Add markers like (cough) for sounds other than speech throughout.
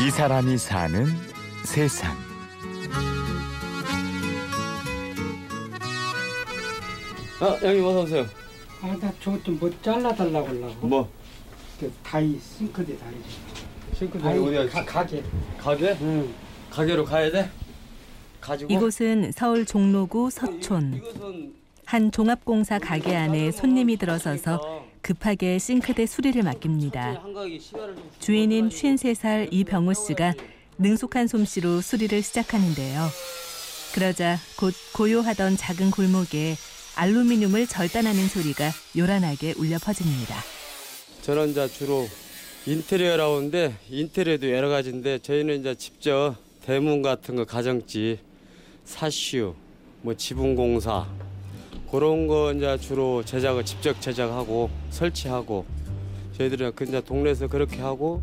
이 사람이 사는 세상. 아, 형님 어서 오세요. 아, 나 저거 좀뭐 잘라달라고 하려고. 뭐? 그 다이, 싱크대 다리. 싱크대 다이, 어디야? 가, 가게. 가게? 응. 가게로 가야 돼? 가지고? 이곳은 서울 종로구 서촌. 한 종합공사 가게 안에 손님이 들어서서 급하게 싱크대 수리를 맡깁니다. 주인인 53살 이병호 씨가 능숙한 솜씨로 수리를 시작하는데요. 그러자 곧 고요하던 작은 골목에 알루미늄을 절단하는 소리가 요란하게 울려 퍼집니다. 저는 이제 주로 인테리어라고 하는데 인테리어도 여러 가지인데 저희는 이제 직접 대문 같은 거 가정집, 사슈, 뭐 지붕 공사 그런 거 이제 주로 제작을 직접 제작하고 설치하고 저희들은 그 이제 동네에서 그렇게 하고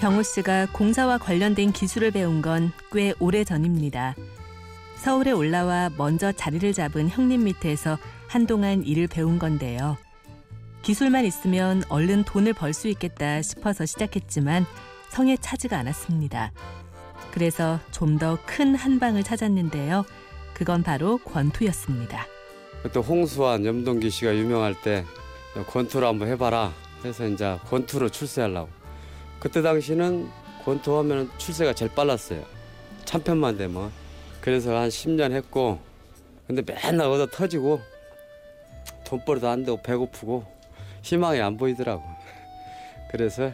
병호 씨가 공사와 관련된 기술을 배운 건 꽤 오래 전입니다. 서울에 올라와 먼저 자리를 잡은 형님 밑에서 한동안 일을 배운 건데요. 기술만 있으면 얼른 돈을 벌 수 있겠다 싶어서 시작했지만 성에 차지가 않았습니다. 그래서 좀 더 큰 한방을 찾았는데요. 그건 바로 권투였습니다. 그때 홍수환 염동기 씨가 유명할 때 권투를 한번 해봐라 해서 이제 권투로 출세하려고 그때 당시는 권투 하면 출세가 제일 빨랐어요 참편만 되면 그래서 한 10년 했고 근데 맨날 얻어 터지고 돈벌이도 안 되고 배고프고 희망이 안 보이더라고 그래서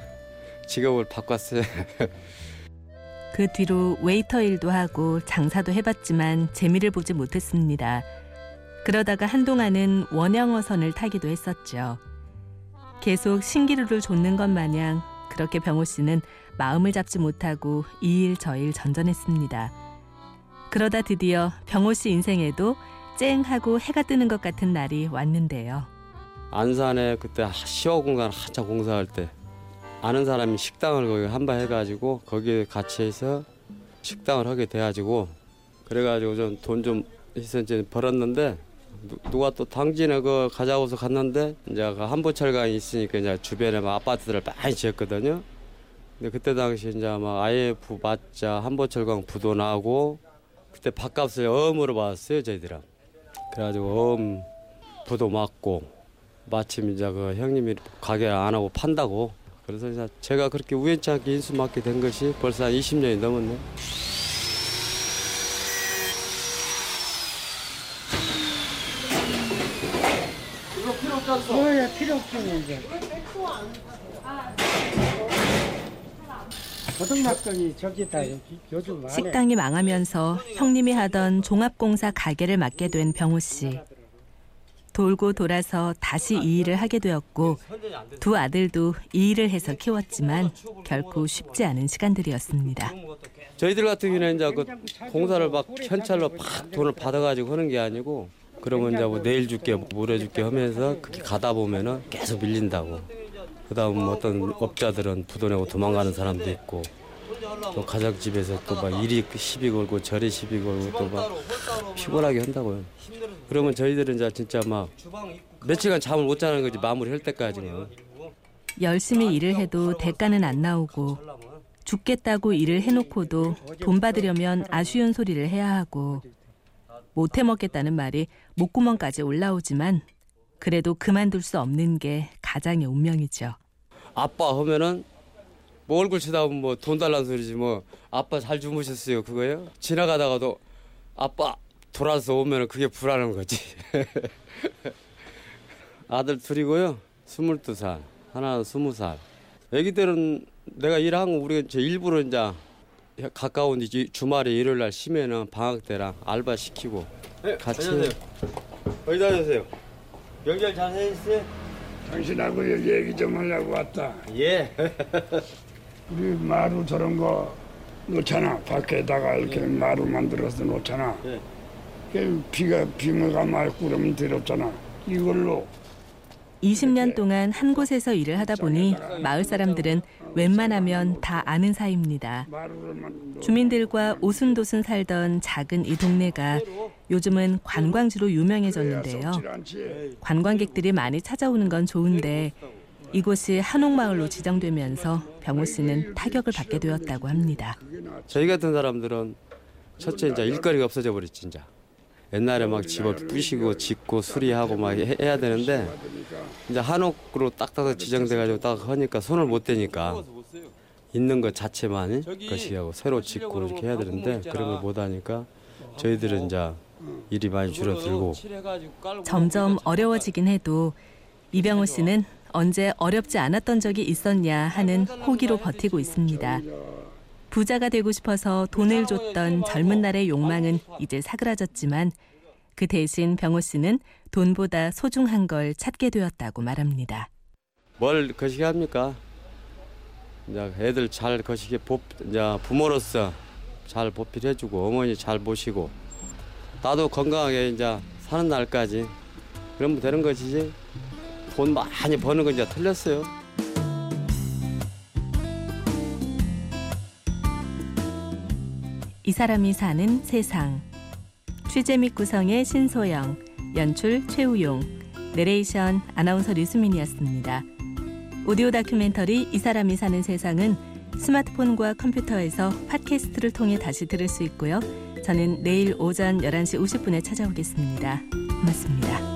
직업을 바꿨어요 (laughs) 그 뒤로 웨이터 일도 하고 장사도 해봤지만 재미를 보지 못했습니다. 그러다가 한동안은 원양어선을 타기도 했었죠. 계속 신기루를 좇는 것 마냥 그렇게 병호 씨는 마음을 잡지 못하고 이 일 저 일 전전했습니다. 그러다 드디어 병호 씨 인생에도 쨍하고 해가 뜨는 것 같은 날이 왔는데요. 안산에 그때 시어 공간 한참 공사할 때 아는 사람이 식당을 거기 한번 해가지고 거기에 같이 해서 식당을 하게 돼가지고 그래가지고 좀 돈 좀 해서 이제 벌었는데 누- 누가 또 당진에 그 가자고서 갔는데 이제 그 한보철강이 있으니까 이제 주변에 막 아파트들을 많이 지었거든요. 근데 그때 당시 이제 막 IF 맞자 한보철강 부도 나고 그때 밥값을 엄으로 받았어요 저희들은. 그래가지고 엄 부도 맞고 마침 이제 그 형님이 가게 안 하고 판다고 그래서 제가 그렇게 우연치 않게 인수 맡게 된 것이 벌써 한 20년이 넘었네. 이거 필요 않소? 뭐야, 필요 없겠네, 이제. 고등학생이 저기다, 여기, 요즘 안에. 식당이 망하면서 형님이 하던 종합공사 가게를 맡게 된 병호 씨. 돌고 돌아서 다시 이 일을 하게 되었고 두 아들도 이 일을 해서 키웠지만 결코 쉽지 않은 시간들이었습니다. 저희들 같은 경우는 이제 그 공사를 막 현찰로 팍 돈을 받아가지고 하는 게 아니고 그러면 이제 뭐 내일 줄게 모레 줄게 하면서 그렇게 가다 보면은 계속 밀린다고. 그다음 뭐 어떤 업자들은 부도 내고 도망가는 사람도 있고 또 가정집에서 또 막 일이 시비 걸고 저리 시비 걸고 또 막 피곤하게 한다고요. 그러면 저희들은 이제 진짜 막 며칠간 잠을 못 자는 거지 마무리 할 때까지는. 열심히 일을 해도 대가는 안 나오고 죽겠다고 일을 해놓고도 돈 받으려면 아쉬운 소리를 해야 하고 못해 먹겠다는 말이 목구멍까지 올라오지만 그래도 그만둘 수 없는 게 가장의 운명이죠. 아빠 하면은 뭐 얼굴 쳐다보면 뭐 돈 달라는 소리지 뭐 아빠 잘 주무셨어요 그거예요? 지나가다가도 아빠 돌아서 오면은 그게 불안한 거지. (laughs) 아들 둘이고요. 스물두 살, 하나는 스무 살. 애기 때는 내가 일한 거 우리가 이제 일부러 이제 가까운 이 주말에 일요일 날 쉬면은 방학 때랑 알바 시키고 같이 어디 다녀오세요? 명절 잘 해주세요? 당신하고 여기 얘기 좀 하려고 왔다. 예. 우리 마루 저런 거 놓잖아. 밖에다가 이렇게 마루 만들어서 놓잖아. 예. 그 비가 비가 맑고 그러면 더럽잖아. 이걸로 20년 동안 한 곳에서 일을 하다 보니 마을 사람들은 웬만하면 다 아는 사이입니다. 주민들과 오순도순 살던 작은 이 동네가 요즘은 관광지로 유명해졌는데요. 관광객들이 많이 찾아오는 건 좋은데 이곳이 한옥마을로 지정되면서 병호 씨는 타격을 받게 되었다고 합니다. 저희 같은 사람들은 첫째 이제 일거리가 없어져 버렸지 진짜. 옛날에 막 집을 부시고 짓고 수리하고 막 해- 해야 되는데 이제 한옥으로 딱딱 지정돼 가지고 딱 하니까 손을 못 대니까 있는 것 자체만 것이하고 새로 짓고 이렇게 해야 되는데 그런 걸 못 하니까 저희들은 이제 일이 많이 줄어들고 점점 어려워지긴 해도 이병호 씨는 언제 어렵지 않았던 적이 있었냐 하는 호기로 버티고 있습니다. 부자가 되고 싶어서 돈을 줬던 젊은 날의 욕망은 이제 사그라졌지만 그 대신 병호 씨는 돈보다 소중한 걸 찾게 되었다고 말합니다. 뭘 거시기 합니까? 이제 애들 잘 거시기 보, 이제 부모로서 잘 보필해주고 어머니 잘 모시고 나도 건강하게 이제 사는 날까지 그러면 되는 것이지 돈 많이 버는 건 이제 틀렸어요. 이 사람이 사는 세상. 취재 및 구성의 신소영, 연출 최우용, 내레이션 아나운서 류수민이었습니다. 오디오 다큐멘터리 이 사람이 사는 세상은 스마트폰과 컴퓨터에서 팟캐스트를 통해 다시 들을 수 있고요. 저는 내일 오전 11시 50분에 찾아오겠습니다. 고맙습니다.